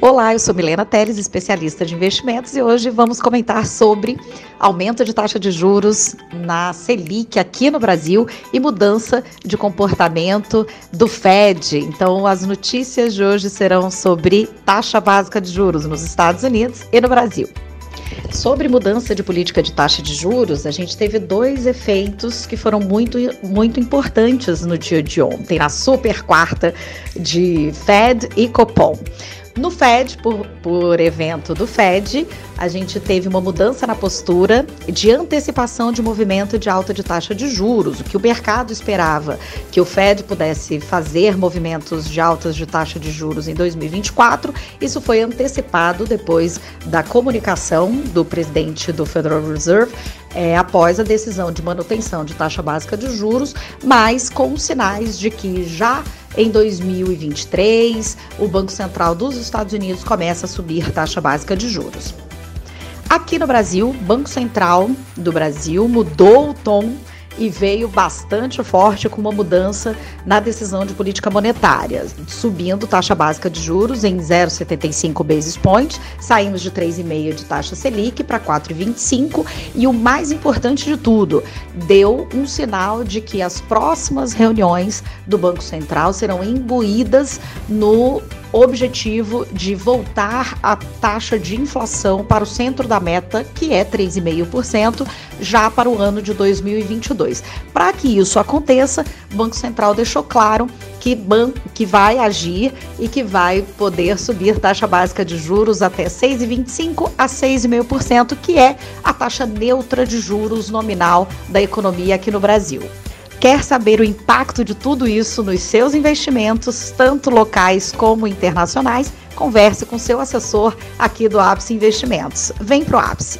Olá, eu sou Milena Teles, especialista de investimentos, e hoje vamos comentar sobre aumento de taxa de juros na Selic aqui no Brasil e mudança de comportamento do Fed. Então, as notícias de hoje serão sobre taxa básica de juros nos Estados Unidos e no Brasil. Sobre mudança de política de taxa de juros, a gente teve dois efeitos que foram muito, muito importantes no dia de ontem, na super quarta de Fed e Copom. No Fed, por, por evento do Fed, a gente teve uma mudança na postura de antecipação de movimento de alta de taxa de juros, o que o mercado esperava que o Fed pudesse fazer movimentos de altas de taxa de juros em 2024. Isso foi antecipado depois da comunicação do presidente do Federal Reserve é, após a decisão de manutenção de taxa básica de juros, mas com sinais de que já em 2023 o Banco Central dos Estados Unidos começa a subir taxa básica de juros. Aqui no Brasil, Banco Central do Brasil mudou o tom e veio bastante forte com uma mudança na decisão de política monetária, subindo taxa básica de juros em 0,75 basis points, saímos de 3,5 de taxa Selic para 4,25 e o mais importante de tudo, deu um sinal de que as próximas reuniões do Banco Central serão imbuídas no objetivo de voltar a taxa de inflação para o centro da meta, que é 3,5%, já para o ano de 2022. Para que isso aconteça, o Banco Central deixou claro que, banco, que vai agir e que vai poder subir taxa básica de juros até 6,25% a 6,5%, que é a taxa neutra de juros nominal da economia aqui no Brasil. Quer saber o impacto de tudo isso nos seus investimentos, tanto locais como internacionais? Converse com seu assessor aqui do Ápice Investimentos. Vem pro Ápice.